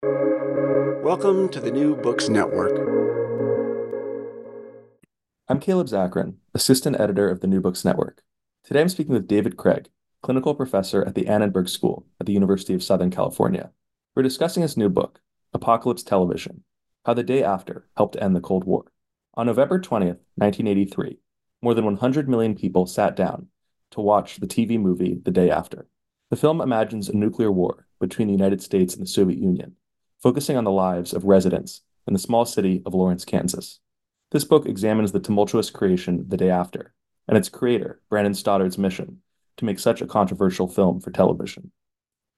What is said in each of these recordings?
Welcome to the New Books Network. I'm Caleb Zakarin, Assistant Editor of the New Books Network. Today I'm speaking with David Craig, Clinical Professor at the Annenberg School at the University of Southern California. We're discussing his new book, Apocalypse Television How the Day After Helped End the Cold War. On November 20th, 1983, more than 100 million people sat down to watch the TV movie The Day After. The film imagines a nuclear war between the United States and the Soviet Union focusing on the lives of residents in the small city of Lawrence, Kansas. This book examines the tumultuous creation of the day after, and its creator, Brandon Stoddard's mission to make such a controversial film for television.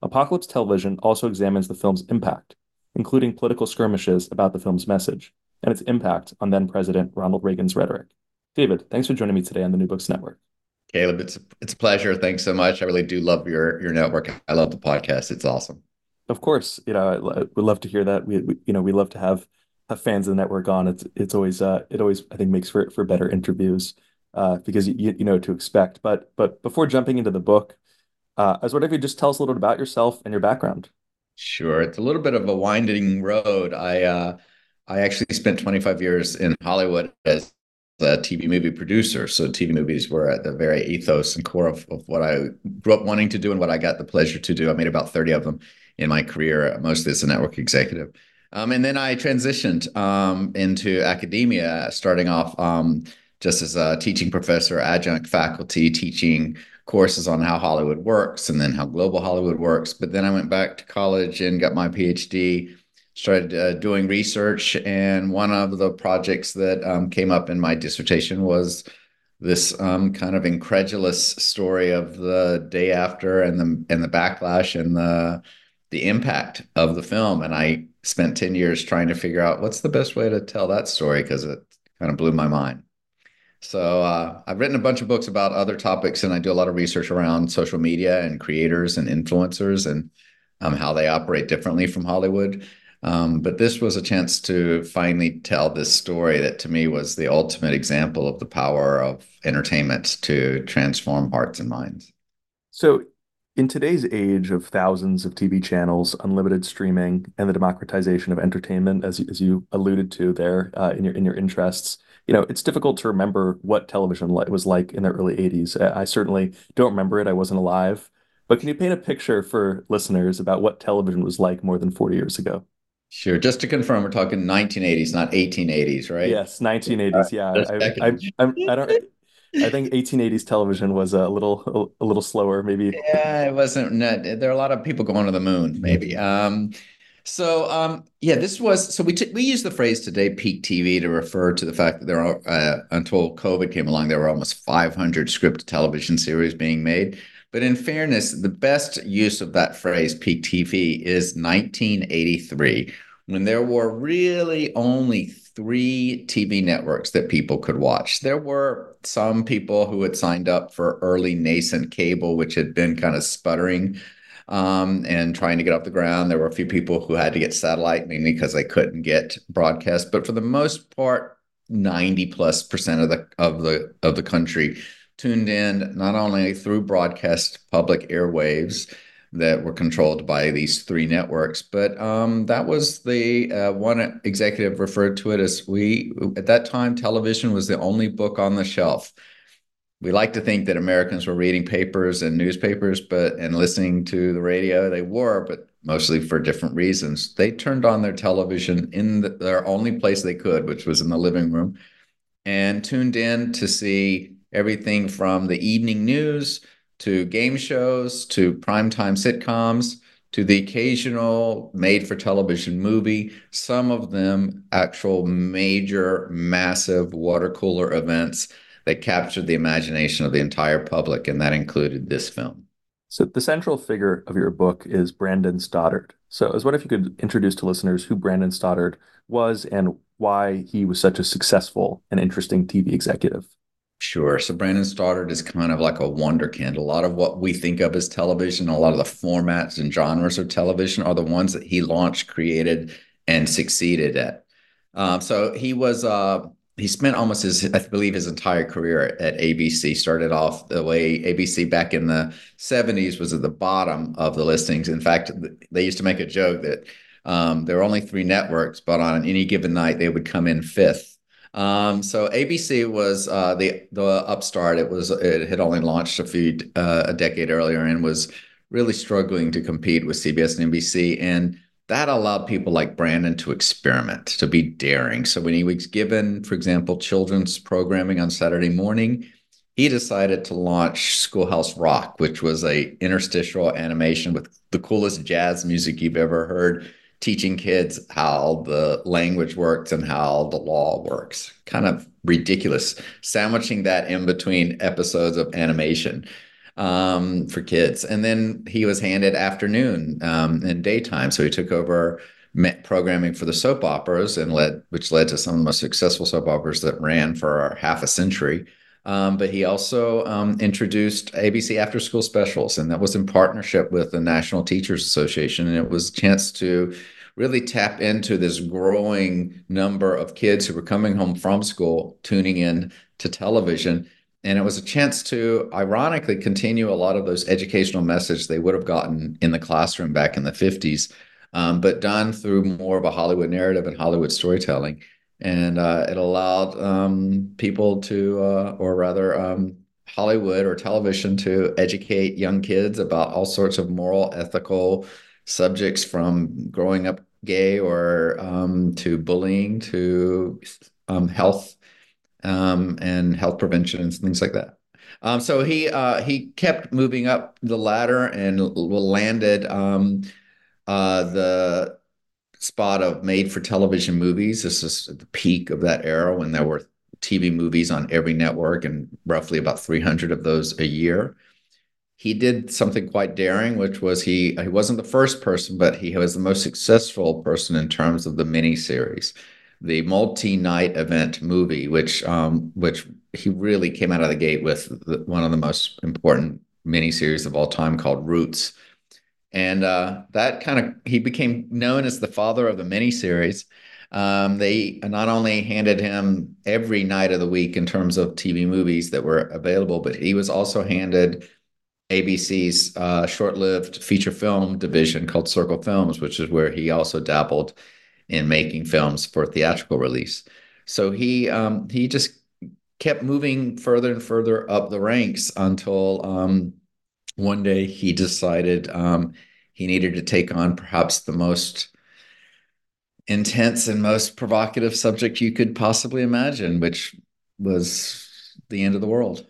Apocalypse Television also examines the film's impact, including political skirmishes about the film's message and its impact on then President Ronald Reagan's rhetoric. David, thanks for joining me today on the New Books Network. Caleb, it's it's a pleasure. Thanks so much. I really do love your your network. I love the podcast. It's awesome. Of course, you know, we love to hear that. We, we, you know, we love to have have fans of the network on. It's it's always uh it always I think makes for for better interviews uh because you you know to expect. But but before jumping into the book, uh, I was wondering if you just tell us a little bit about yourself and your background. Sure, it's a little bit of a winding road. I uh, I actually spent 25 years in Hollywood as a TV movie producer. So TV movies were at the very ethos and core of, of what I grew up wanting to do and what I got the pleasure to do. I made about 30 of them in my career, mostly as a network executive. Um, and then I transitioned um, into academia, starting off um, just as a teaching professor, adjunct faculty, teaching courses on how Hollywood works and then how global Hollywood works. But then I went back to college and got my PhD, started uh, doing research. And one of the projects that um, came up in my dissertation was this um, kind of incredulous story of the day after and the and the backlash and the the impact of the film. And I spent 10 years trying to figure out what's the best way to tell that story because it kind of blew my mind. So uh, I've written a bunch of books about other topics, and I do a lot of research around social media and creators and influencers and um, how they operate differently from Hollywood. Um, but this was a chance to finally tell this story that to me was the ultimate example of the power of entertainment to transform hearts and minds. So in today's age of thousands of TV channels, unlimited streaming, and the democratization of entertainment, as you, as you alluded to there uh, in your in your interests, you know, it's difficult to remember what television was like in the early 80s. I certainly don't remember it. I wasn't alive. But can you paint a picture for listeners about what television was like more than 40 years ago? Sure. Just to confirm, we're talking 1980s, not 1880s, right? Yes, 1980s. Yeah, I, I, I, I don't. I think 1880s television was a little a, little slower, maybe. Yeah, it wasn't. there are a lot of people going to the moon, maybe. Um, so um, yeah, this was so we t- we use the phrase today peak TV to refer to the fact that there are uh, until COVID came along, there were almost 500 scripted television series being made. But in fairness, the best use of that phrase peak TV is 1983 when there were really only three TV networks that people could watch. There were some people who had signed up for early nascent cable, which had been kind of sputtering. um, and trying to get off the ground. There were a few people who had to get satellite, mainly because they couldn't get broadcast. But for the most part, 90 plus percent of the of the of the country tuned in not only through broadcast public airwaves that were controlled by these three networks. But um, that was the uh, one executive referred to it as we, at that time, television was the only book on the shelf. We like to think that Americans were reading papers and newspapers, but and listening to the radio. They were, but mostly for different reasons. They turned on their television in the, their only place they could, which was in the living room, and tuned in to see everything from the evening news to game shows, to primetime sitcoms, to the occasional made for television movie, some of them actual major, massive water cooler events that captured the imagination of the entire public, and that included this film. So, the central figure of your book is Brandon Stoddard. So, I was wondering if you could introduce to listeners who Brandon Stoddard was and why he was such a successful and interesting TV executive. Sure. So Brandon Stoddard is kind of like a wonderkind. A lot of what we think of as television, a lot of the formats and genres of television are the ones that he launched, created, and succeeded at. Um, so he was uh, he spent almost his I believe his entire career at ABC. Started off the way ABC back in the 70s was at the bottom of the listings. In fact, they used to make a joke that um, there were only three networks, but on any given night they would come in fifth um, so ABC was uh, the the upstart. It was it had only launched a few uh, a decade earlier and was really struggling to compete with CBS and NBC, and that allowed people like Brandon to experiment, to be daring. So when he was given, for example, children's programming on Saturday morning, he decided to launch Schoolhouse Rock, which was a interstitial animation with the coolest jazz music you've ever heard teaching kids how the language works and how the law works. Kind of ridiculous, sandwiching that in between episodes of animation um, for kids. And then he was handed afternoon um, and daytime. So he took over programming for the soap operas and led, which led to some of the most successful soap operas that ran for half a century. Um, but he also um, introduced ABC after school specials, and that was in partnership with the National Teachers Association. And it was a chance to really tap into this growing number of kids who were coming home from school, tuning in to television. And it was a chance to, ironically, continue a lot of those educational messages they would have gotten in the classroom back in the 50s, um, but done through more of a Hollywood narrative and Hollywood storytelling and uh, it allowed um, people to, uh, or rather, um, Hollywood or television to educate young kids about all sorts of moral, ethical subjects from growing up gay or um, to bullying to um, health um, and health prevention and things like that. Um, so he uh, he kept moving up the ladder and landed uh, the spot of made for television movies. This is the peak of that era when there were TV movies on every network and roughly about 300 of those a year. He did something quite daring, which was he he wasn't the first person, but he was the most successful person in terms of the miniseries, the multi-night event movie, which um, which he really came out of the gate with the, one of the most important miniseries of all time called Roots, and uh, that kind of he became known as the father of the miniseries. Um, they not only handed him every night of the week in terms of TV movies that were available, but he was also handed ABC's uh, short-lived feature film division called Circle Films, which is where he also dabbled in making films for theatrical release. So he um, he just kept moving further and further up the ranks until um, one day he decided um, he needed to take on perhaps the most intense and most provocative subject you could possibly imagine, which was the end of the world.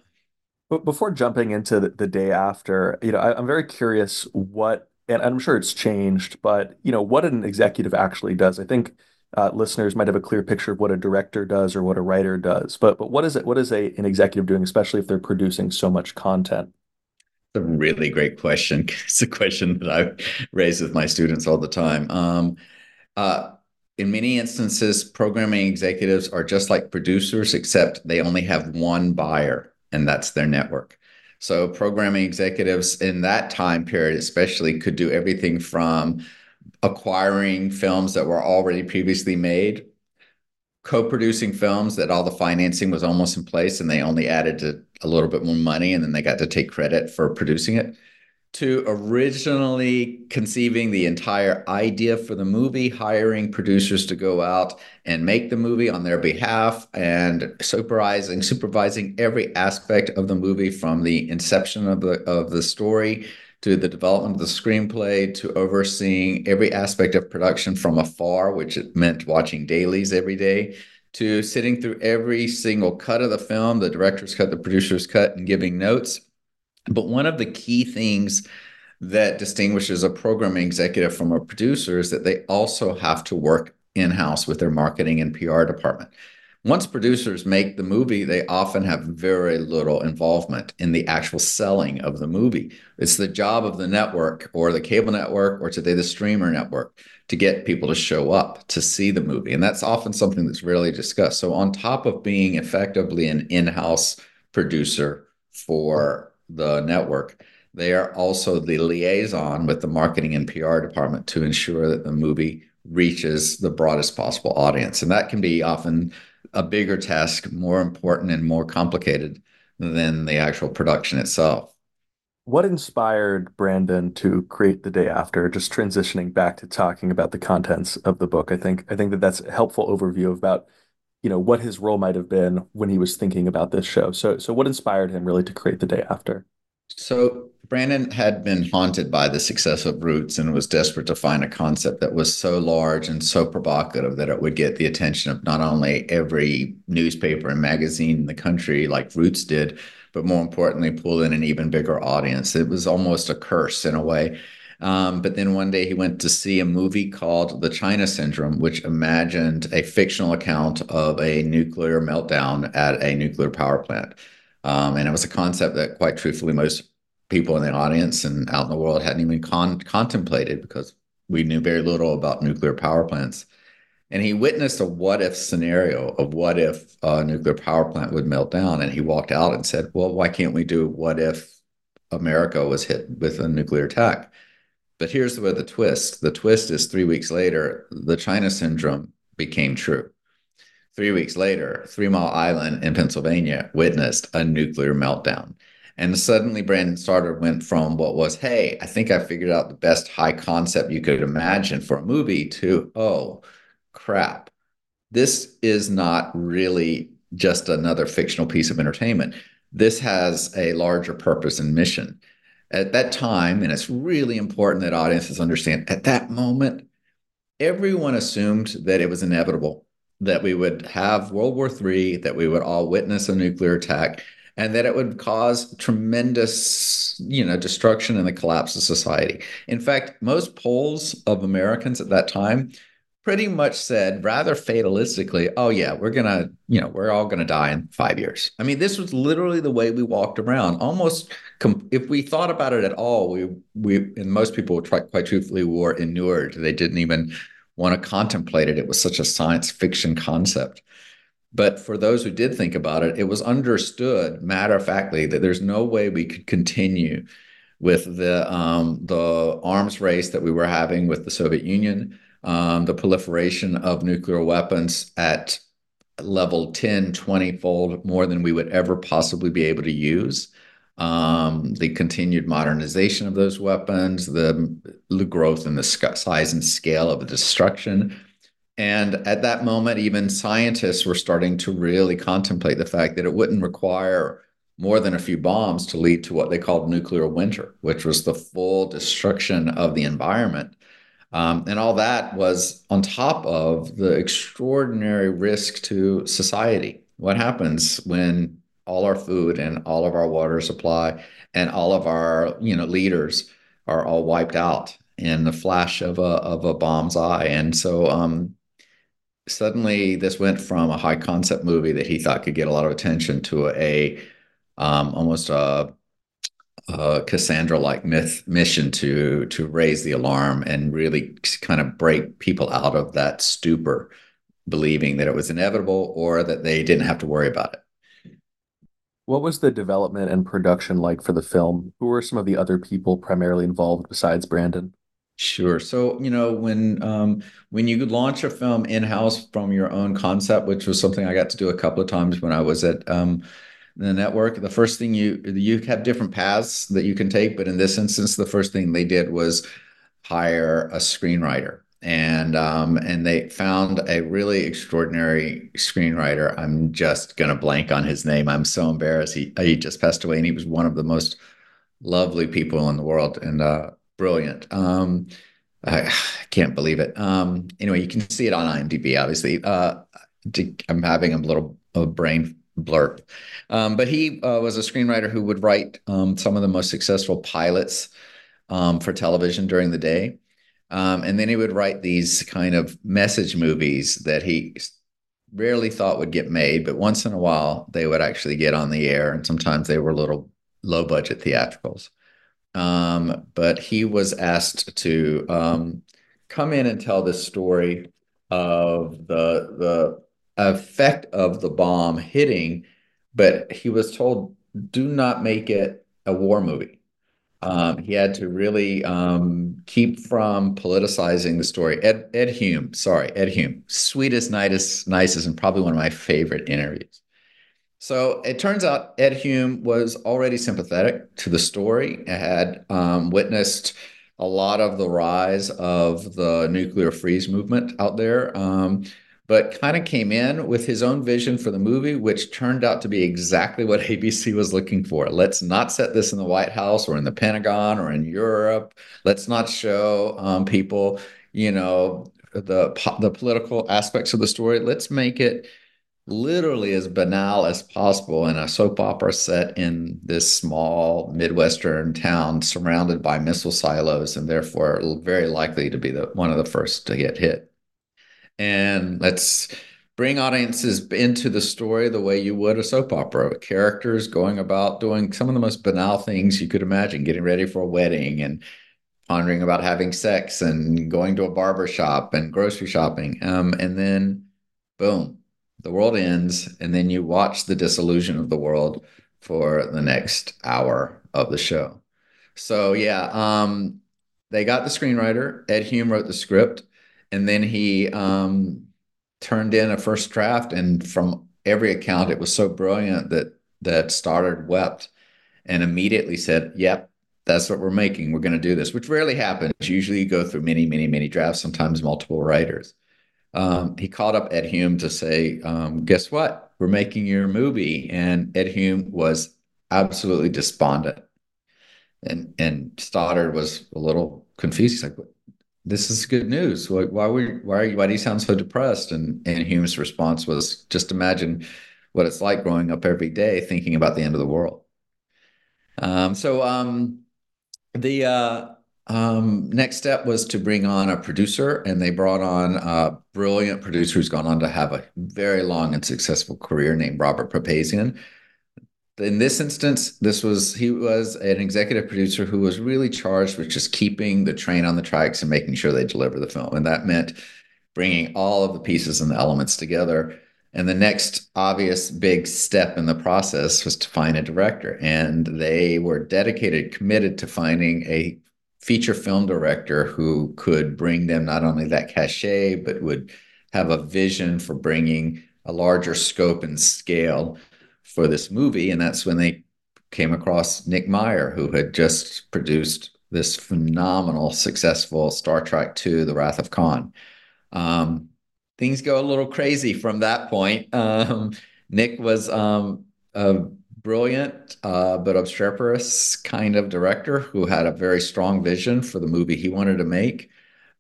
But before jumping into the, the day after, you know, I, I'm very curious what, and I'm sure it's changed, but you know, what an executive actually does. I think uh, listeners might have a clear picture of what a director does or what a writer does, but but what is it? What is a an executive doing, especially if they're producing so much content? A really great question. It's a question that I raise with my students all the time. Um, uh, in many instances, programming executives are just like producers, except they only have one buyer, and that's their network. So programming executives in that time period, especially, could do everything from acquiring films that were already previously made, co-producing films that all the financing was almost in place and they only added to, a little bit more money and then they got to take credit for producing it. To originally conceiving the entire idea for the movie, hiring producers to go out and make the movie on their behalf, and supervising supervising every aspect of the movie from the inception of the of the story to the development of the screenplay to overseeing every aspect of production from afar, which meant watching dailies every day, to sitting through every single cut of the film, the director's cut, the producer's cut, and giving notes but one of the key things that distinguishes a programming executive from a producer is that they also have to work in house with their marketing and PR department. Once producers make the movie, they often have very little involvement in the actual selling of the movie. It's the job of the network or the cable network or today the streamer network to get people to show up to see the movie. And that's often something that's rarely discussed. So, on top of being effectively an in house producer for the network, they are also the liaison with the marketing and PR department to ensure that the movie reaches the broadest possible audience. And that can be often a bigger task, more important and more complicated than the actual production itself. What inspired Brandon to create the day after? Just transitioning back to talking about the contents of the book, I think I think that that's a helpful overview about you know what his role might have been when he was thinking about this show. So so what inspired him really to create the day after? So Brandon had been haunted by the success of Roots and was desperate to find a concept that was so large and so provocative that it would get the attention of not only every newspaper and magazine in the country like Roots did, but more importantly, pull in an even bigger audience. It was almost a curse in a way. Um, but then one day he went to see a movie called The China Syndrome, which imagined a fictional account of a nuclear meltdown at a nuclear power plant. Um, and it was a concept that, quite truthfully, most people in the audience and out in the world hadn't even con- contemplated because we knew very little about nuclear power plants. And he witnessed a what if scenario of what if a nuclear power plant would melt down. And he walked out and said, Well, why can't we do what if America was hit with a nuclear attack? But here's where the twist the twist is three weeks later, the China syndrome became true. Three weeks later, Three Mile Island in Pennsylvania witnessed a nuclear meltdown. And suddenly Brandon Stoddard went from what was, hey, I think I figured out the best high concept you could imagine for a movie to, oh, crap. This is not really just another fictional piece of entertainment. This has a larger purpose and mission at that time, and it's really important that audiences understand at that moment, everyone assumed that it was inevitable that we would have World War III, that we would all witness a nuclear attack, and that it would cause tremendous, you know, destruction and the collapse of society. In fact, most polls of Americans at that time pretty much said rather fatalistically, oh yeah, we're going to, you know, we're all going to die in 5 years. I mean, this was literally the way we walked around. Almost com- if we thought about it at all, we we and most people quite truthfully were inured. They didn't even want to contemplate it. It was such a science fiction concept. But for those who did think about it, it was understood matter of factly that there's no way we could continue with the um, the arms race that we were having with the Soviet Union um, the proliferation of nuclear weapons at level 10, 20 fold more than we would ever possibly be able to use. Um, the continued modernization of those weapons, the, the growth in the size and scale of the destruction. And at that moment, even scientists were starting to really contemplate the fact that it wouldn't require more than a few bombs to lead to what they called nuclear winter, which was the full destruction of the environment um, and all that was on top of the extraordinary risk to society. What happens when all our food and all of our water supply and all of our you know leaders are all wiped out in the flash of a of a bomb's eye? And so um, suddenly this went from a high concept movie that he thought could get a lot of attention to a um, almost a uh, Cassandra-like myth mission to to raise the alarm and really kind of break people out of that stupor, believing that it was inevitable or that they didn't have to worry about it. What was the development and production like for the film? Who were some of the other people primarily involved besides Brandon? Sure. So, you know, when um, when you launch a film in-house from your own concept, which was something I got to do a couple of times when I was at um, the network, the first thing you you have different paths that you can take, but in this instance, the first thing they did was hire a screenwriter, and um, and they found a really extraordinary screenwriter. I'm just gonna blank on his name. I'm so embarrassed. He he just passed away, and he was one of the most lovely people in the world, and uh, brilliant. Um, I, I, can't believe it. Um, anyway, you can see it on IMDb. Obviously, uh, I'm having a little a brain blurb, um, but he uh, was a screenwriter who would write um, some of the most successful pilots um, for television during the day, um, and then he would write these kind of message movies that he rarely thought would get made, but once in a while they would actually get on the air, and sometimes they were little low budget theatricals. Um, but he was asked to um, come in and tell this story of the the effect of the bomb hitting, but he was told, "Do not make it a war movie." Um, he had to really um, keep from politicizing the story. Ed Ed Hume, sorry, Ed Hume, sweetest, nicest, nicest, and probably one of my favorite interviews. So it turns out Ed Hume was already sympathetic to the story, had um, witnessed a lot of the rise of the nuclear freeze movement out there, um, but kind of came in with his own vision for the movie, which turned out to be exactly what ABC was looking for. Let's not set this in the White House or in the Pentagon or in Europe. Let's not show um, people, you know, the the political aspects of the story. Let's make it literally as banal as possible in a soap opera set in this small Midwestern town surrounded by missile silos and therefore very likely to be the one of the first to get hit. And let's bring audiences into the story the way you would a soap opera. Characters going about doing some of the most banal things you could imagine, getting ready for a wedding and pondering about having sex and going to a barber shop and grocery shopping. Um, and then boom, the world ends, and then you watch the disillusion of the world for the next hour of the show. So yeah, um, they got the screenwriter. Ed Hume wrote the script, and then he um, turned in a first draft. And from every account, it was so brilliant that that Stoddard wept and immediately said, "Yep, that's what we're making. We're going to do this," which rarely happens. Usually, you go through many, many, many drafts, sometimes multiple writers um, he called up Ed Hume to say, um, "Guess what? We're making your movie." And Ed Hume was absolutely despondent, and and Stoddard was a little confused. He's like, "This is good news. Why, why were why are you, why do you sound so depressed?" And and Hume's response was, "Just imagine what it's like growing up every day thinking about the end of the world." Um, so um, the uh, um, next step was to bring on a producer, and they brought on a brilliant producer who's gone on to have a very long and successful career named Robert Papazian. In this instance, this was he was an executive producer who was really charged with just keeping the train on the tracks and making sure they deliver the film, and that meant bringing all of the pieces and the elements together. And the next obvious big step in the process was to find a director. And they were dedicated, committed to finding a feature film director who could bring them not only that cachet, but would have a vision for bringing a larger scope and scale for this movie. And that's when they came across Nick Meyer, who had just produced this phenomenal, successful Star Trek II, The Wrath of Khan. Um, things go a little crazy from that point. Um, Nick was um, a brilliant uh, but obstreperous kind of director who had a very strong vision for the movie he wanted to make.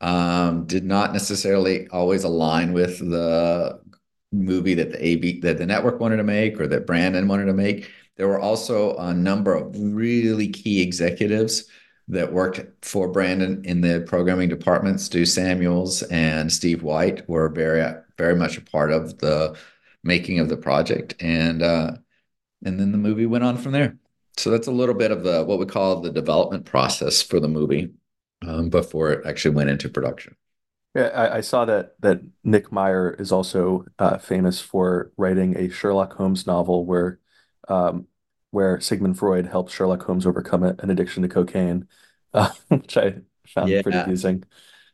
Um, did not necessarily always align with the movie that the AB that the network wanted to make or that Brandon wanted to make. There were also a number of really key executives that worked for Brandon in the programming department. Stu Samuels and Steve White were very very much a part of the making of the project and. Uh, and then the movie went on from there. So that's a little bit of the what we call the development process for the movie um, before it actually went into production. Yeah, I, I saw that that Nick Meyer is also uh, famous for writing a Sherlock Holmes novel where um, where Sigmund Freud helps Sherlock Holmes overcome an addiction to cocaine, uh, which I found yeah. pretty amusing.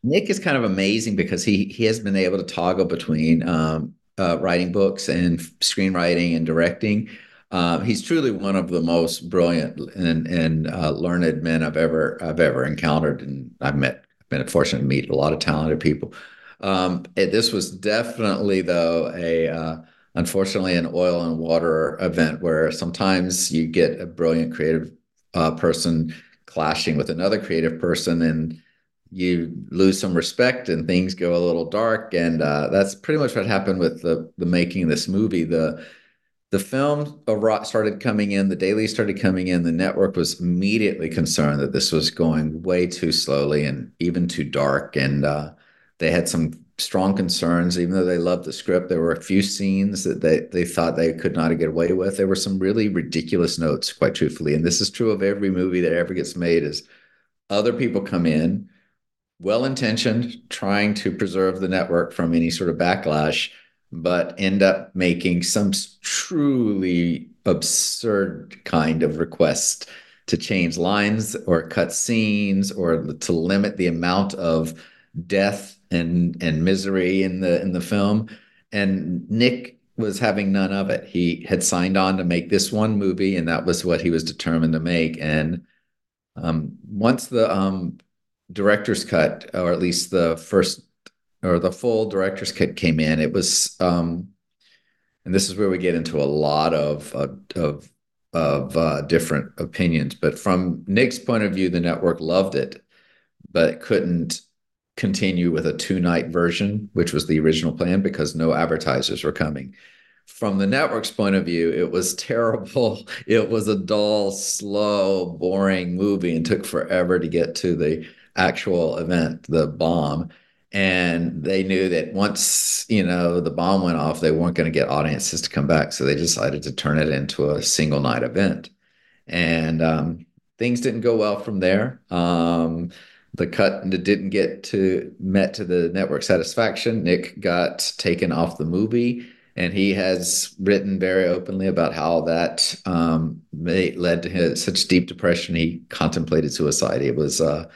Nick is kind of amazing because he he has been able to toggle between um, uh, writing books and screenwriting and directing. Uh, he's truly one of the most brilliant and, and uh, learned men I've ever I've ever encountered, and I've met been fortunate to meet a lot of talented people. Um, it, this was definitely though a uh, unfortunately an oil and water event where sometimes you get a brilliant creative uh, person clashing with another creative person and you lose some respect and things go a little dark and uh, that's pretty much what happened with the the making of this movie the the film started coming in the daily started coming in the network was immediately concerned that this was going way too slowly and even too dark and uh, they had some strong concerns even though they loved the script there were a few scenes that they, they thought they could not get away with. There were some really ridiculous notes quite truthfully and this is true of every movie that ever gets made is other people come in well intentioned, trying to preserve the network from any sort of backlash, but end up making some truly absurd kind of request to change lines or cut scenes or to limit the amount of death and and misery in the in the film and Nick was having none of it. He had signed on to make this one movie and that was what he was determined to make and um, once the um, director's cut, or at least the first or the full director's cut came in, it was, um, and this is where we get into a lot of uh, of of uh, different opinions. But from Nick's point of view, the network loved it, but couldn't continue with a two night version, which was the original plan because no advertisers were coming. From the network's point of view, it was terrible. It was a dull, slow, boring movie and took forever to get to the actual event, the bomb. And they knew that once, you know, the bomb went off, they weren't going to get audiences to come back. So they decided to turn it into a single night event. And um, things didn't go well from there. Um, the cut didn't get to met to the network satisfaction. Nick got taken off the movie, and he has written very openly about how that um, led to his, such deep depression. He contemplated suicide. It was uh,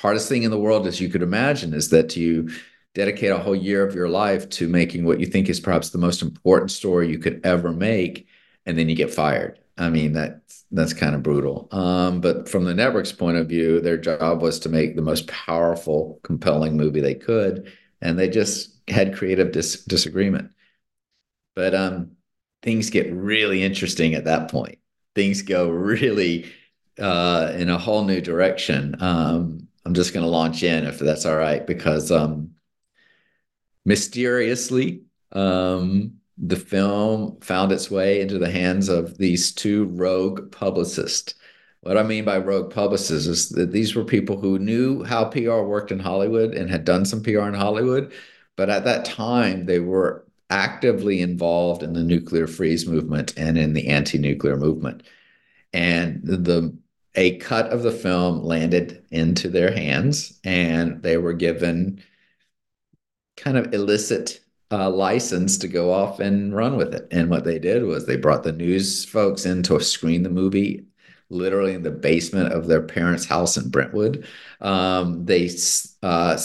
hardest thing in the world, as you could imagine, is that you dedicate a whole year of your life to making what you think is perhaps the most important story you could ever make, and then you get fired. I mean, that's that's kind of brutal. Um, but from the network's point of view, their job was to make the most powerful, compelling movie they could, and they just had creative dis- disagreement. But um, things get really interesting at that point. Things go really uh, in a whole new direction. Um, I'm just going to launch in if that's all right, because um, mysteriously, um, the film found its way into the hands of these two rogue publicists. What I mean by rogue publicists is that these were people who knew how PR worked in Hollywood and had done some PR in Hollywood, but at that time they were actively involved in the nuclear freeze movement and in the anti-nuclear movement. And the a cut of the film landed into their hands and they were given kind of illicit uh, license to go off and run with it. And what they did was they brought the news folks in to screen the movie literally in the basement of their parents' house in Brentwood. Um, they uh,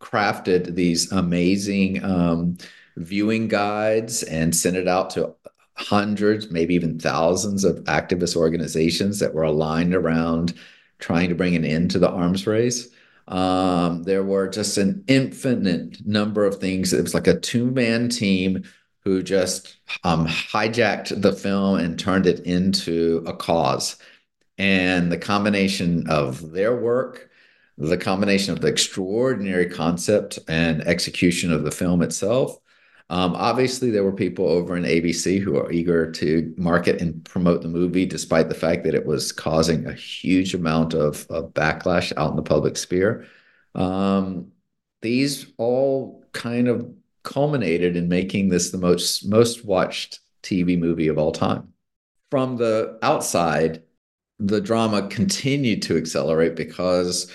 crafted these amazing um, viewing guides and sent it out to hundreds, maybe even thousands of activist organizations that were aligned around trying to bring an end to the arms race. Um, there were just an infinite number of things. It was like a two man team who just um, hijacked the film and turned it into a cause. And the combination of their work, the combination of the extraordinary concept and execution of the film itself, um, obviously, there were people over in ABC who are eager to market and promote the movie, despite the fact that it was causing a huge amount of, of backlash out in the public sphere. Um, these all kind of culminated in making this the most most watched TV movie of all time. From the outside, the drama continued to accelerate because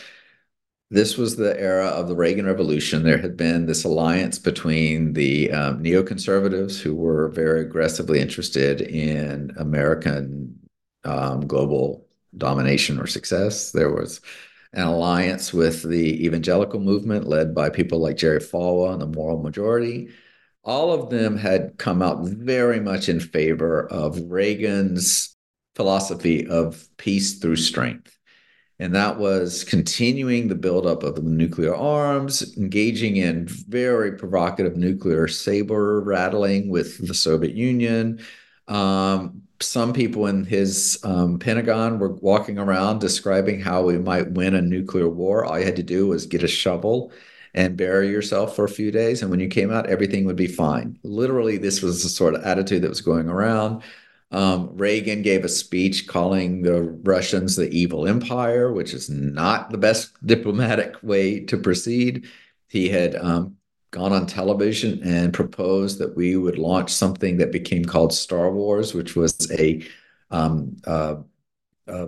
this was the era of the Reagan Revolution. There had been this alliance between the um, neoconservatives, who were very aggressively interested in American um, global domination or success. There was an alliance with the evangelical movement led by people like Jerry Falwell and the Moral Majority. All of them had come out very much in favor of Reagan's philosophy of peace through strength and that was continuing the buildup of the nuclear arms, engaging in very provocative nuclear saber rattling with the Soviet Union. Um, some people in his um, Pentagon were walking around describing how we might win a nuclear war. All you had to do was get a shovel and bury yourself for a few days. And when you came out, everything would be fine. Literally, this was the sort of attitude that was going around. Um, Reagan gave a speech calling the Russians the evil empire, which is not the best diplomatic way to proceed. He had um, gone on television and proposed that we would launch something that became called Star Wars, which was a, um, uh, a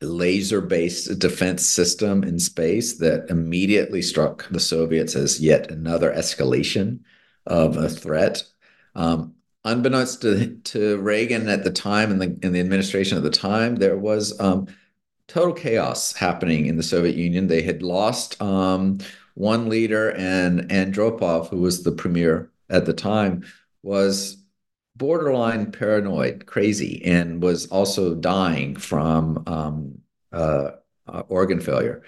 laser-based defense system in space that immediately struck the Soviets as yet another escalation of a threat. Um, unbeknownst to, to Reagan at the time and the, in the administration at the time, there was um, total chaos happening in the Soviet Union. They had lost um, one leader, and Andropov, who was the premier at the time, was borderline paranoid, crazy, and was also dying from um, uh, uh, organ failure.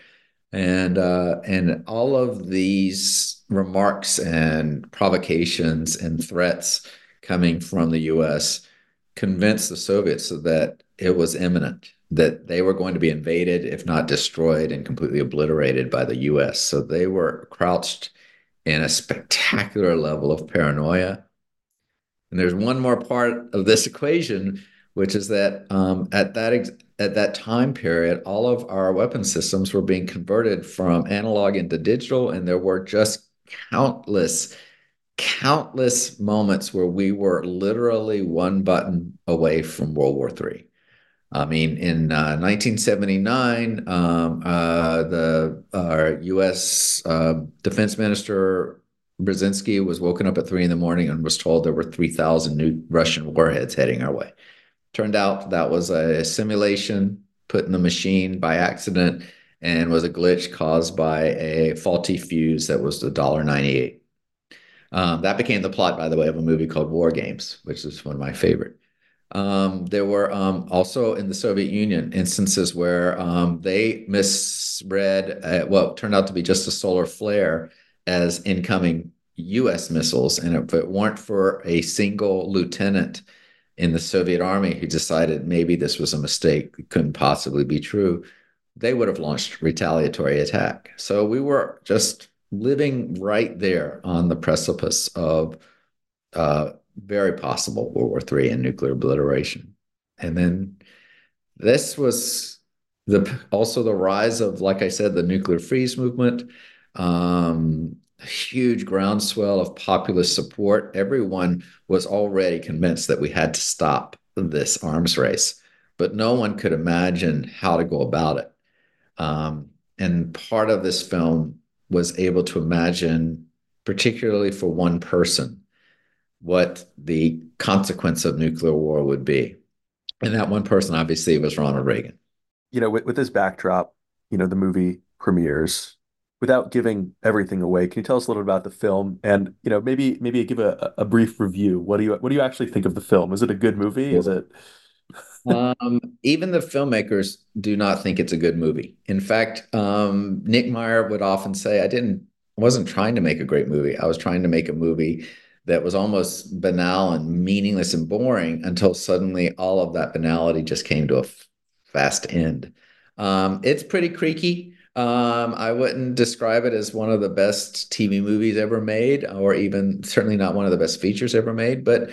And uh, and all of these remarks and provocations and threats coming from the US convinced the Soviets that it was imminent, that they were going to be invaded, if not destroyed and completely obliterated by the US. So they were crouched in a spectacular level of paranoia. And there's one more part of this equation, which is that um, at that ex- at that time period, all of our weapon systems were being converted from analog into digital, and there were just countless countless moments where we were literally one button away from World War III. I mean, in uh, 1979, um, uh, the U.S. Uh, Defense Minister Brzezinski was woken up at three in the morning and was told there were 3,000 new Russian warheads heading our way. Turned out that was a simulation put in the machine by accident and was a glitch caused by a faulty fuse that was the $1.98 um, that became the plot, by the way, of a movie called War Games, which is one of my favorite. Um, there were um, also in the Soviet Union instances where um, they misread uh, what turned out to be just a solar flare as incoming U.S. missiles, and if it weren't for a single lieutenant in the Soviet army who decided maybe this was a mistake, it couldn't possibly be true, they would have launched retaliatory attack. So we were just living right there on the precipice of uh, very possible World War III and nuclear obliteration. And then this was the also the rise of, like I said, the nuclear freeze movement. Um, huge groundswell of populist support. Everyone was already convinced that we had to stop this arms race, but no one could imagine how to go about it. Um, and part of this film was able to imagine, particularly for one person, what the consequence of nuclear war would be. And that one person obviously was Ronald Reagan. You know, with, with this backdrop, you know, the movie premieres. Without giving everything away, can you tell us a little bit about the film and you know maybe maybe give a, a brief review? What do you what do you actually think of the film? Is it a good movie? Is it um, even the filmmakers do not think it's a good movie. In fact, um, Nick Meyer would often say, "I didn't, wasn't trying to make a great movie. I was trying to make a movie that was almost banal and meaningless and boring until suddenly all of that banality just came to a f- fast end." Um, it's pretty creaky. Um, I wouldn't describe it as one of the best TV movies ever made, or even certainly not one of the best features ever made. But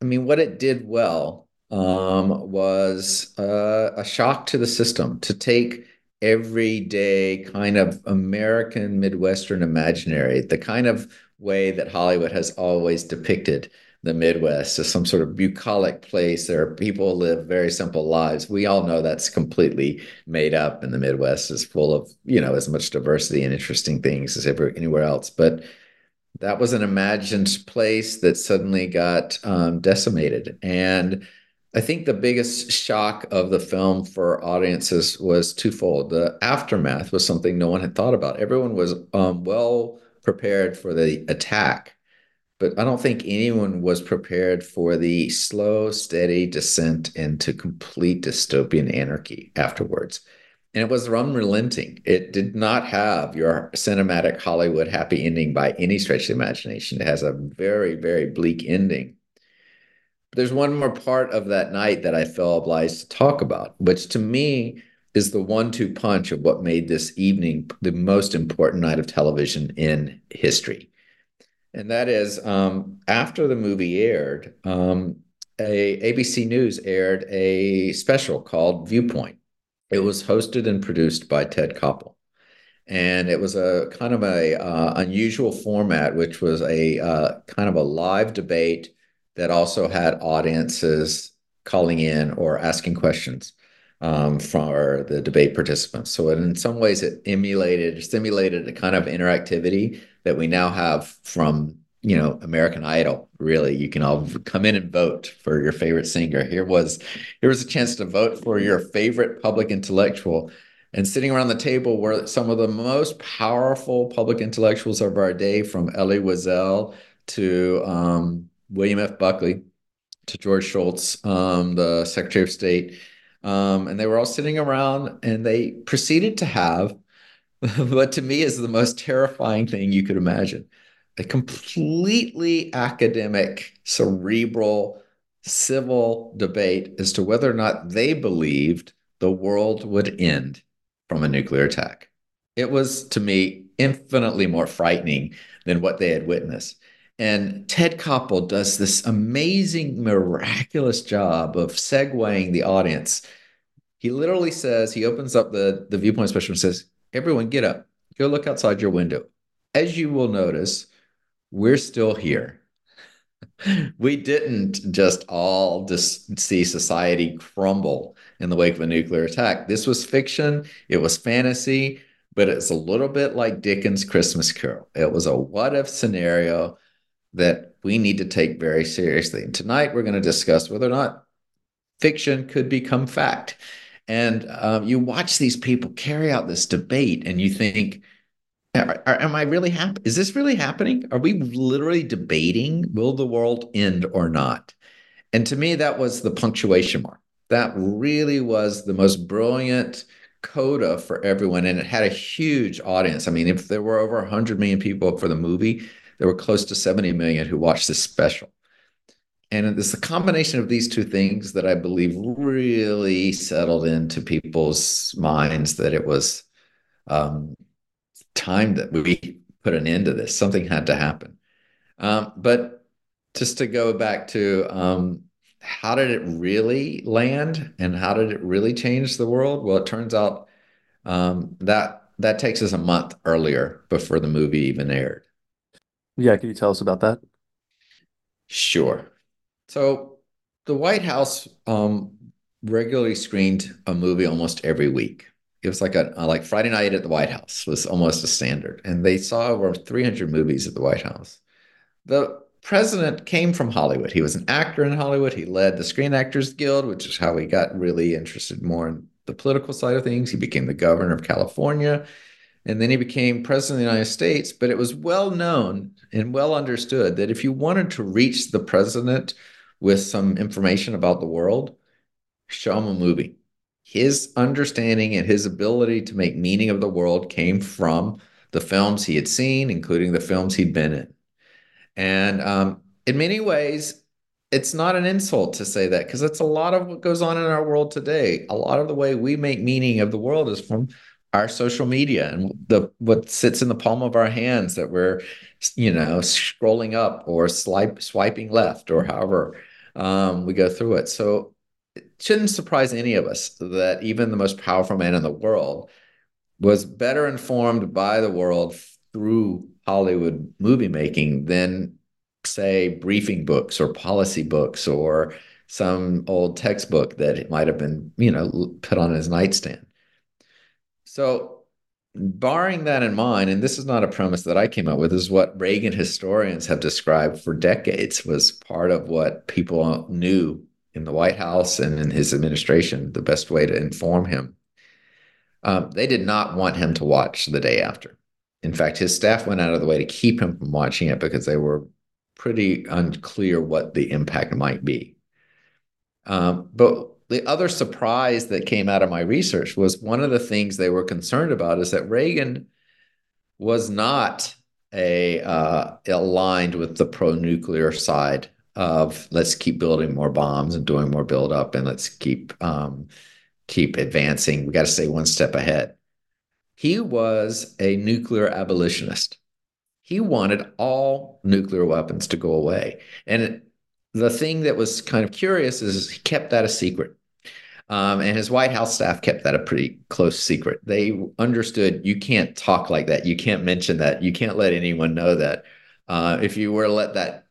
I mean, what it did well um, was uh, a shock to the system to take everyday kind of American Midwestern imaginary, the kind of way that Hollywood has always depicted the Midwest as some sort of bucolic place where people live very simple lives. We all know that's completely made up, and the Midwest is full of you know as much diversity and interesting things as ever anywhere else. But that was an imagined place that suddenly got um, decimated, and I think the biggest shock of the film for audiences was twofold. The aftermath was something no one had thought about. Everyone was um, well prepared for the attack but I don't think anyone was prepared for the slow, steady descent into complete dystopian anarchy afterwards. And it was unrelenting. It did not have your cinematic Hollywood happy ending by any stretch of imagination. It has a very, very bleak ending. But there's one more part of that night that I felt obliged to talk about, which to me is the one two punch of what made this evening the most important night of television in history and that is um, after the movie aired, um, a ABC News aired a special called Viewpoint. It was hosted and produced by Ted Koppel, and it was a kind of a uh, unusual format, which was a uh, kind of a live debate that also had audiences calling in or asking questions um, for the debate participants. So in some ways, it emulated, simulated a kind of interactivity that we now have from you know American Idol. Really, you can all come in and vote for your favorite singer. Here was here was a chance to vote for your favorite public intellectual. And sitting around the table were some of the most powerful public intellectuals of our day, from Elie Wiesel to um, William F. Buckley to George Shultz, um, the Secretary of State. Um, and they were all sitting around and they proceeded to have what to me is the most terrifying thing you could imagine a completely academic, cerebral, civil debate as to whether or not they believed the world would end from a nuclear attack. It was, to me, infinitely more frightening than what they had witnessed. And Ted Koppel does this amazing, miraculous job of segueing the audience. He literally says, he opens up the, the viewpoint special and says, Everyone get up, go look outside your window. As you will notice, we're still here. we didn't just all just see society crumble in the wake of a nuclear attack. This was fiction, it was fantasy, but it's a little bit like Dickens' Christmas Carol. It was a what if scenario that we need to take very seriously. And tonight we're going to discuss whether or not fiction could become fact. And um, you watch these people carry out this debate, and you think, are, are, am I really happy? Is this really happening? Are we literally debating will the world end or not? And to me, that was the punctuation mark. That really was the most brilliant coda for everyone. And it had a huge audience. I mean, if there were over 100 million people for the movie, there were close to 70 million who watched this special. And it's the combination of these two things that I believe really settled into people's minds that it was um, time that we put an end to this. Something had to happen. Um, but just to go back to um, how did it really land and how did it really change the world? Well, it turns out um, that that takes us a month earlier before the movie even aired. Yeah, can you tell us about that? Sure. So the White House um, regularly screened a movie almost every week it was like a, like Friday night at the White House was almost a standard, and they saw over 300 movies at the White House. The president came from Hollywood. He was an actor in Hollywood. He led the Screen Actors Guild, which is how he got really interested more in the political side of things. He became the governor of California, and then he became president of the United States. But it was well known and well understood that if you wanted to reach the president with some information about the world, show him a movie his understanding and his ability to make meaning of the world came from the films he had seen, including the films he'd been in. And um, in many ways, it's not an insult to say that because it's a lot of what goes on in our world today. A lot of the way we make meaning of the world is from our social media and the what sits in the palm of our hands that we're, you know, scrolling up or swipe, swiping left or however um, we go through it. So it shouldn't surprise any of us that even the most powerful man in the world was better informed by the world through Hollywood movie making than say, briefing books or policy books or some old textbook that might have been, you know, put on his nightstand. So, barring that in mind, and this is not a premise that I came up with, is what Reagan historians have described for decades was part of what people knew in the White House and in his administration, the best way to inform him. Um, they did not want him to watch the day after. In fact, his staff went out of the way to keep him from watching it because they were pretty unclear what the impact might be. Um, but the other surprise that came out of my research was one of the things they were concerned about is that Reagan was not a uh, aligned with the pro-nuclear side of let's keep building more bombs and doing more buildup and let's keep um, keep advancing. We got to stay one step ahead. He was a nuclear abolitionist. He wanted all nuclear weapons to go away. And the thing that was kind of curious is he kept that a secret. Um, and his White House staff kept that a pretty close secret. They understood you can't talk like that. You can't mention that. You can't let anyone know that. Uh, if you were to let that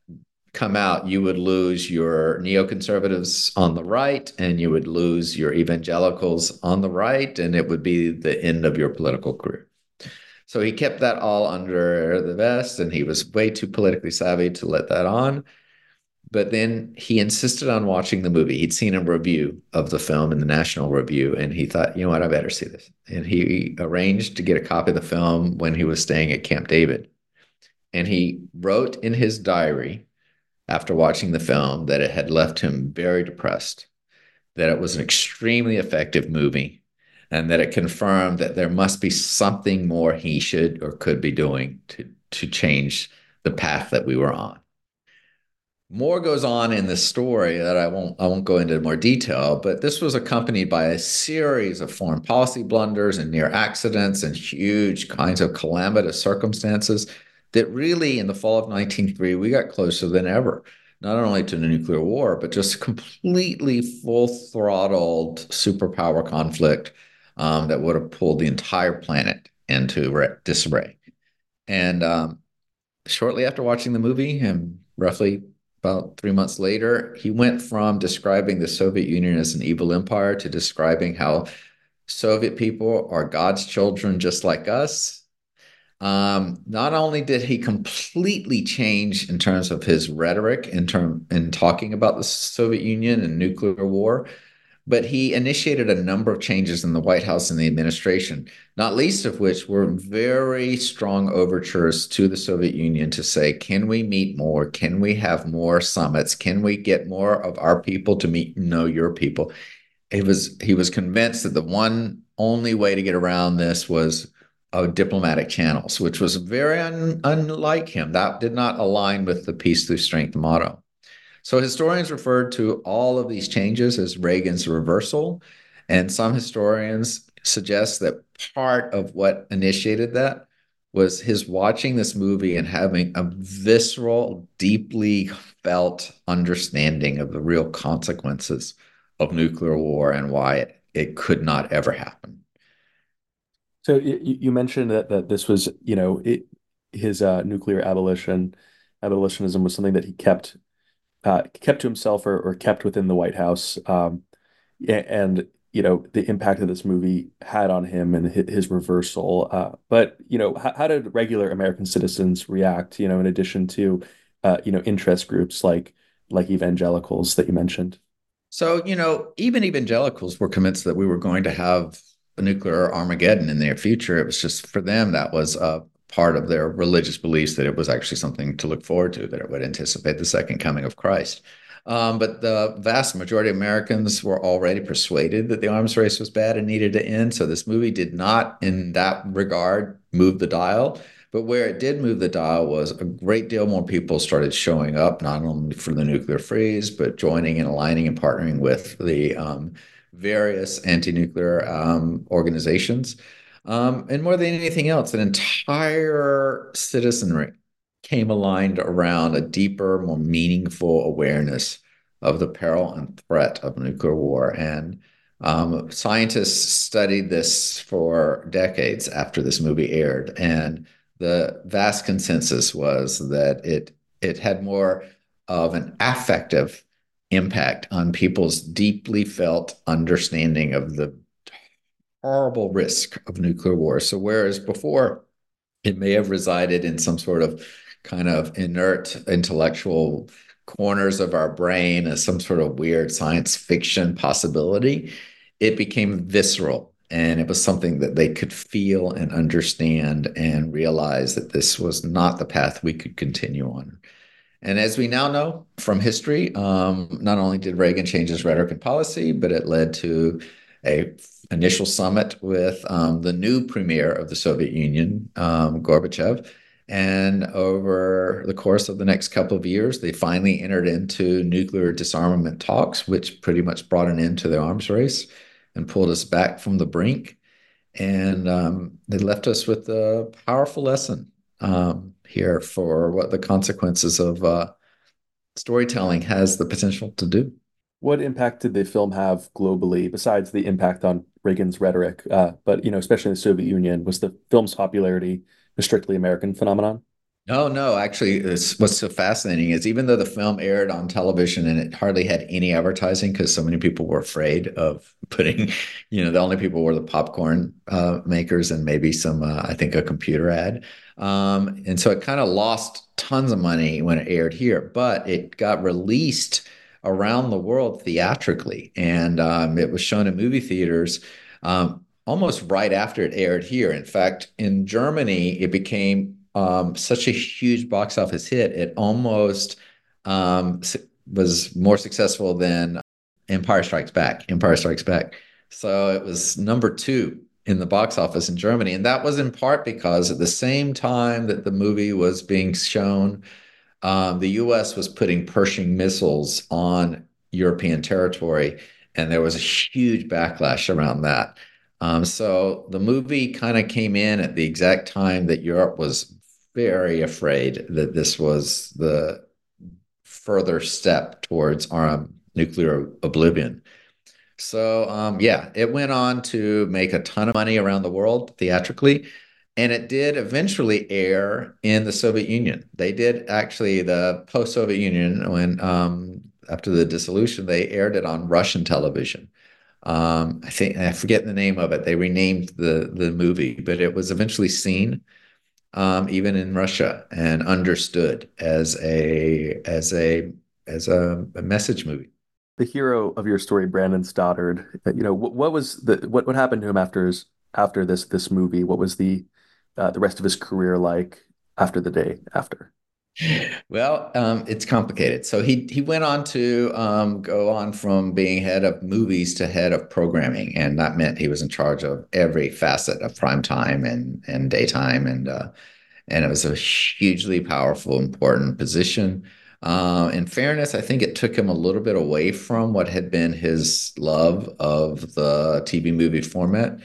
come out, you would lose your neoconservatives on the right and you would lose your evangelicals on the right, and it would be the end of your political career. So he kept that all under the vest, and he was way too politically savvy to let that on. But then he insisted on watching the movie. He'd seen a review of the film in the National Review, and he thought, you know what, I better see this. And he arranged to get a copy of the film when he was staying at Camp David. And he wrote in his diary after watching the film that it had left him very depressed, that it was an extremely effective movie, and that it confirmed that there must be something more he should or could be doing to, to change the path that we were on. More goes on in this story that I won't I won't go into more detail, but this was accompanied by a series of foreign policy blunders and near accidents and huge kinds of calamitous circumstances that really in the fall of 1903 we got closer than ever not only to the nuclear war but just completely full throttled superpower conflict um, that would have pulled the entire planet into disarray. And um, shortly after watching the movie and roughly about three months later he went from describing the soviet union as an evil empire to describing how soviet people are god's children just like us. Um, not only did he completely change in terms of his rhetoric in term in talking about the Soviet Union and nuclear war, but he initiated a number of changes in the White House and the administration, not least of which were very strong overtures to the Soviet Union to say, can we meet more? Can we have more summits? Can we get more of our people to meet know your people? He was he was convinced that the one only way to get around this was of diplomatic channels, which was very un- unlike him. That did not align with the peace through strength motto. So historians referred to all of these changes as Reagan's reversal. And some historians suggest that part of what initiated that was his watching this movie and having a visceral, deeply felt understanding of the real consequences of nuclear war and why it, it could not ever happen. So you, you mentioned that that this was, you know, it, his uh, nuclear abolition, abolitionism was something that he kept uh, kept to himself or, or kept within the White House, um, and you know the impact that this movie had on him and his, reversal. Uh, but you know, how, how, did regular American citizens react? You know, in addition to uh, you know interest groups like like evangelicals that you mentioned. So you know, even evangelicals were convinced that we were going to have a nuclear Armageddon in their future. It was just for them that was a part of their religious beliefs that it was actually something to look forward to, that it would anticipate the second coming of Christ. Um, but the vast majority of Americans were already persuaded that the arms race was bad and needed to end. So this movie did not, in that regard, move the dial. But where it did move the dial was a great deal more people started showing up, not only for the nuclear freeze, but joining and aligning and partnering with the um, various anti-nuclear um, organizations. Um, and more than anything else, an entire citizenry came aligned around a deeper, more meaningful awareness of the peril and threat of nuclear war. And um, scientists studied this for decades after this movie aired. And the vast consensus was that it it had more of an affective impact on people's deeply felt understanding of the horrible risk of nuclear war. So, whereas before it may have resided in some sort of kind of inert intellectual corners of our brain as some sort of weird science fiction possibility, it became visceral. And it was something that they could feel and understand and realize that this was not the path we could continue on. And as we now know from history, um, not only did Reagan change his rhetoric and policy, but it led to a initial summit with um, the new premier of the Soviet Union, um, Gorbachev. And over the course of the next couple of years, they finally entered into nuclear disarmament talks, which pretty much brought an end to the arms race and pulled us back from the brink. And um, they left us with a powerful lesson um, here for what the consequences of uh, storytelling has the potential to do. What impact did the film have globally, besides the impact on Reagan's rhetoric? Uh, but you know, especially in the Soviet Union, was the film's popularity a strictly American phenomenon? No, no. Actually, what's so fascinating is even though the film aired on television and it hardly had any advertising because so many people were afraid of putting, you know, the only people were the popcorn uh, makers and maybe some, uh, I think, a computer ad. Um, and so it kind of lost tons of money when it aired here, but it got released around the world theatrically. And um, it was shown in movie theaters um, almost right after it aired here. In fact, in Germany, it became um, such a huge box office hit, it almost um, was more successful than Empire Strikes Back. Empire Strikes Back. So it was number two in the box office in Germany. And that was in part because at the same time that the movie was being shown, um, the US was putting Pershing missiles on European territory. And there was a huge backlash around that. Um, so the movie kind of came in at the exact time that Europe was very afraid that this was the further step towards um, nuclear oblivion. So um, yeah, it went on to make a ton of money around the world theatrically, and it did eventually air in the Soviet Union. They did actually the post-Soviet Union when um, after the dissolution, they aired it on Russian television. Um, I think I forget the name of it. They renamed the the movie, but it was eventually seen um, even in Russia and understood as a as a as a, a message movie the hero of your story, Brandon Stoddard, uh, you know, what, what was the what what happened to him after his after this this movie? What was the uh, the rest of his career like after the day after? Well, um, it's complicated. So he he went on to um, go on from being head of movies to head of programming, and that meant he was in charge of every facet of prime time and and daytime, and uh, and it was a hugely powerful, important position. Uh, in fairness, I think it took him a little bit away from what had been his love of the TV movie format.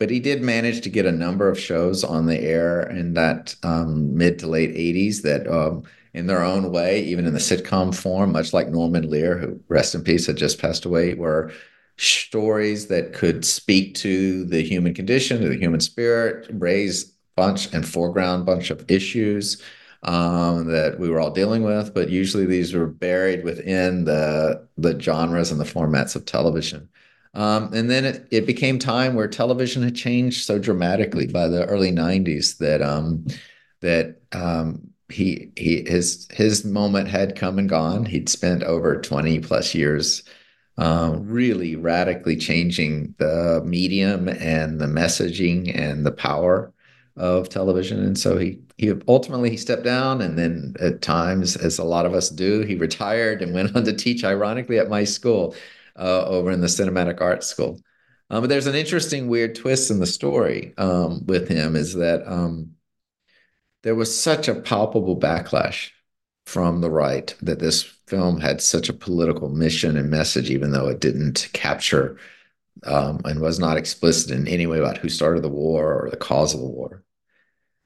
But he did manage to get a number of shows on the air in that um, mid to late 80s that, um, in their own way, even in the sitcom form, much like Norman Lear, who, rest in peace, had just passed away, were stories that could speak to the human condition, to the human spirit, raise bunch and foreground bunch of issues um, that we were all dealing with, but usually these were buried within the the genres and the formats of television. Um, and then it, it became time where television had changed so dramatically by the early '90s that um, that um, he he his his moment had come and gone. He'd spent over 20 plus years um, really radically changing the medium and the messaging and the power of television. And so he he ultimately he stepped down, and then at times, as a lot of us do, he retired and went on to teach, ironically, at my school uh, over in the Cinematic Arts School. Um, but there's an interesting, weird twist in the story um, with him is that um, there was such a palpable backlash from the right that this film had such a political mission and message, even though it didn't capture um, and was not explicit in any way about who started the war or the cause of the war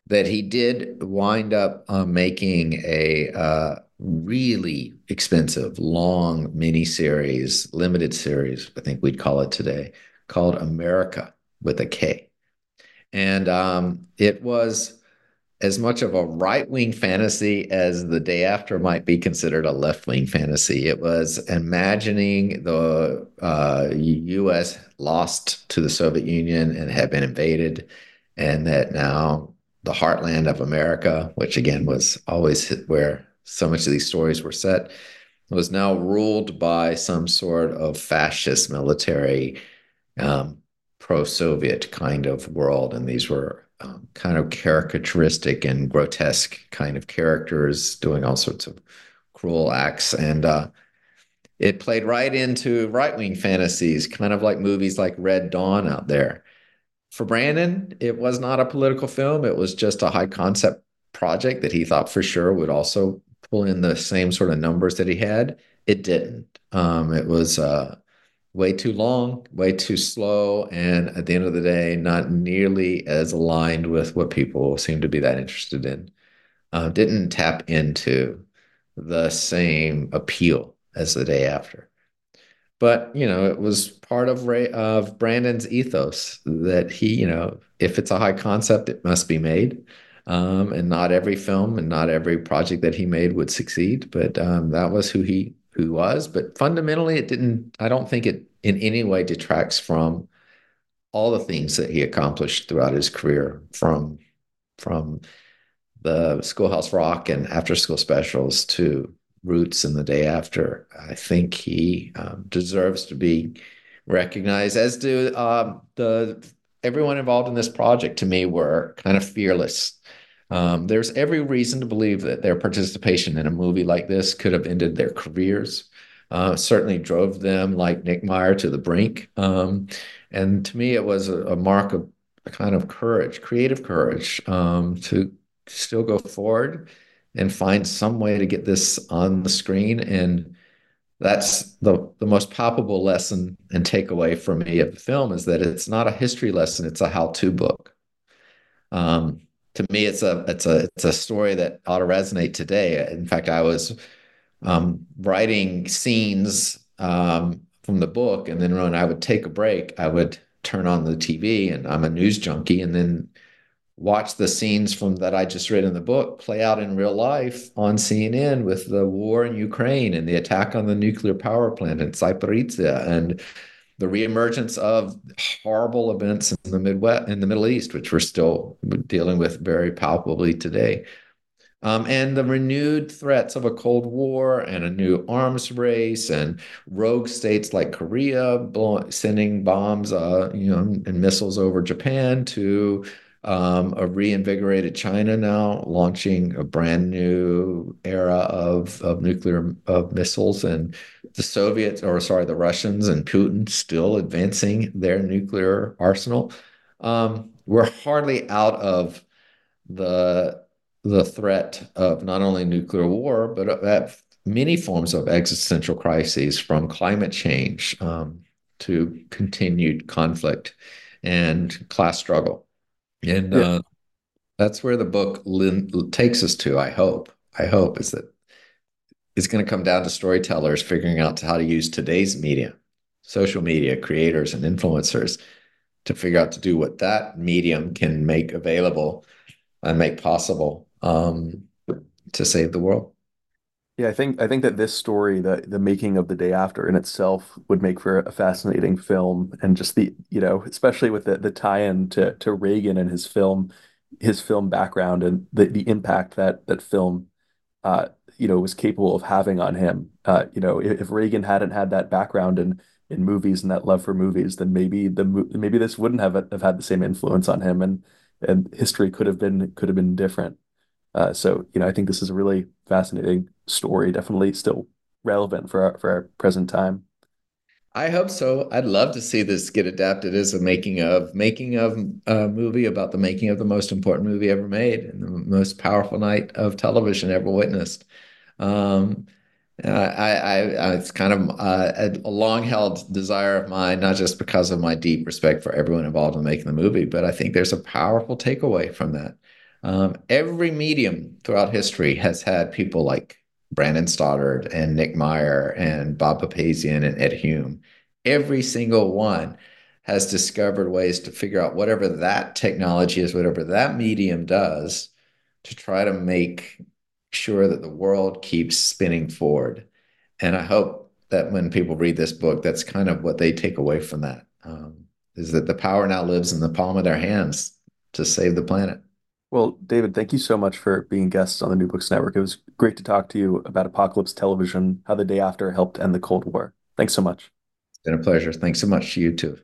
that he did wind up uh, making a uh, really expensive, long mini series, limited series, I think we'd call it today, called America with a K. And um, it was as much of a right wing fantasy as the day after might be considered a left wing fantasy. It was imagining the uh, U.S. lost to the Soviet Union and had been invaded, and that now the heartland of America, which again was always where so much of these stories were set, was now ruled by some sort of fascist military, um, pro Soviet kind of world. And these were um, kind of caricaturistic and grotesque kind of characters doing all sorts of cruel acts. And uh, it played right into right wing fantasies, kind of like movies like Red Dawn out there. For Brandon, it was not a political film, it was just a high concept project that he thought for sure would also pull in the same sort of numbers that he had. It didn't. Um, it was uh, way too long, way too slow, and at the end of the day, not nearly as aligned with what people seem to be that interested in. Uh, didn't tap into the same appeal as the day after. But you know, it was part of Ray of Brandon's ethos that he, you know, if it's a high concept, it must be made. Um, and not every film and not every project that he made would succeed, but um, that was who he who was. But fundamentally, it didn't. I don't think it in any way detracts from all the things that he accomplished throughout his career, from from the Schoolhouse Rock and After School Specials to Roots and the Day After. I think he um, deserves to be recognized, as do uh, the everyone involved in this project. To me, were kind of fearless um, there's every reason to believe that their participation in a movie like this could have ended their careers. Uh, certainly drove them, like Nick Meyer, to the brink. Um, and to me, it was a, a, mark of a kind of courage, creative courage, um, to still go forward and find some way to get this on the screen. And that's the the most palpable lesson and takeaway for me of the film is that it's not a history lesson; it's a how-to book. Um, to me, it's a it's a it's a story that ought to resonate today. In fact, I was um, writing scenes um, from the book, and then when I would take a break, I would turn on the TV, and I'm a news junkie, and then watch the scenes from that I just read in the book play out in real life on CNN with the war in Ukraine and the attack on the nuclear power plant in Zaporizhia and the reemergence of horrible events in the Midwest, in the Middle East, which we're still dealing with very palpably today. Um, and the renewed threats of a Cold War and a new arms race and rogue states like Korea blowing, sending bombs, uh, you know, and missiles over Japan to um, a reinvigorated China now launching a brand new era of, of nuclear of missiles and the Soviets or sorry the Russians and Putin still advancing their nuclear arsenal. Um, we're hardly out of the the threat of not only nuclear war but of many forms of existential crises from climate change um, to continued conflict and class struggle and yeah. uh, that's where the book takes us to. I hope. I hope is that it's going to come down to storytellers figuring out how to use today's media, social media creators and influencers, to figure out to do what that medium can make available and make possible um, to save the world. Yeah, I think I think that this story, the the making of the day after in itself would make for a fascinating film and just the, you know, especially with the the tie-in to to Reagan and his film his film background and the the impact that that film uh you know was capable of having on him. Uh you know, if, if Reagan hadn't had that background in in movies and that love for movies, then maybe the maybe this wouldn't have have had the same influence on him and and history could have been could have been different. Uh, so, you know, I think this is a really fascinating story, definitely still relevant for our, for our present time. I hope so. I'd love to see this get adapted as a making of making of a movie about the making of the most important movie ever made and the most powerful night of television ever witnessed. Um, I, I, I, it's kind of uh, a long held desire of mine, not just because of my deep respect for everyone involved in making the movie, but I think there's a powerful takeaway from that. Um, every medium throughout history has had people like Brandon Stoddard and Nick Meyer and Bob Papazian and Ed Hume. Every single one has discovered ways to figure out whatever that technology is, whatever that medium does, to try to make sure that the world keeps spinning forward. And I hope that when people read this book, that's kind of what they take away from that. Um, is that the power now lives in the palm of their hands to save the planet. Well, David, thank you so much for being guests on the New Books Network. It was great to talk to you about Apocalypse Television, how the day after helped end the Cold War. Thanks so much. It's been a pleasure. Thanks so much to you too.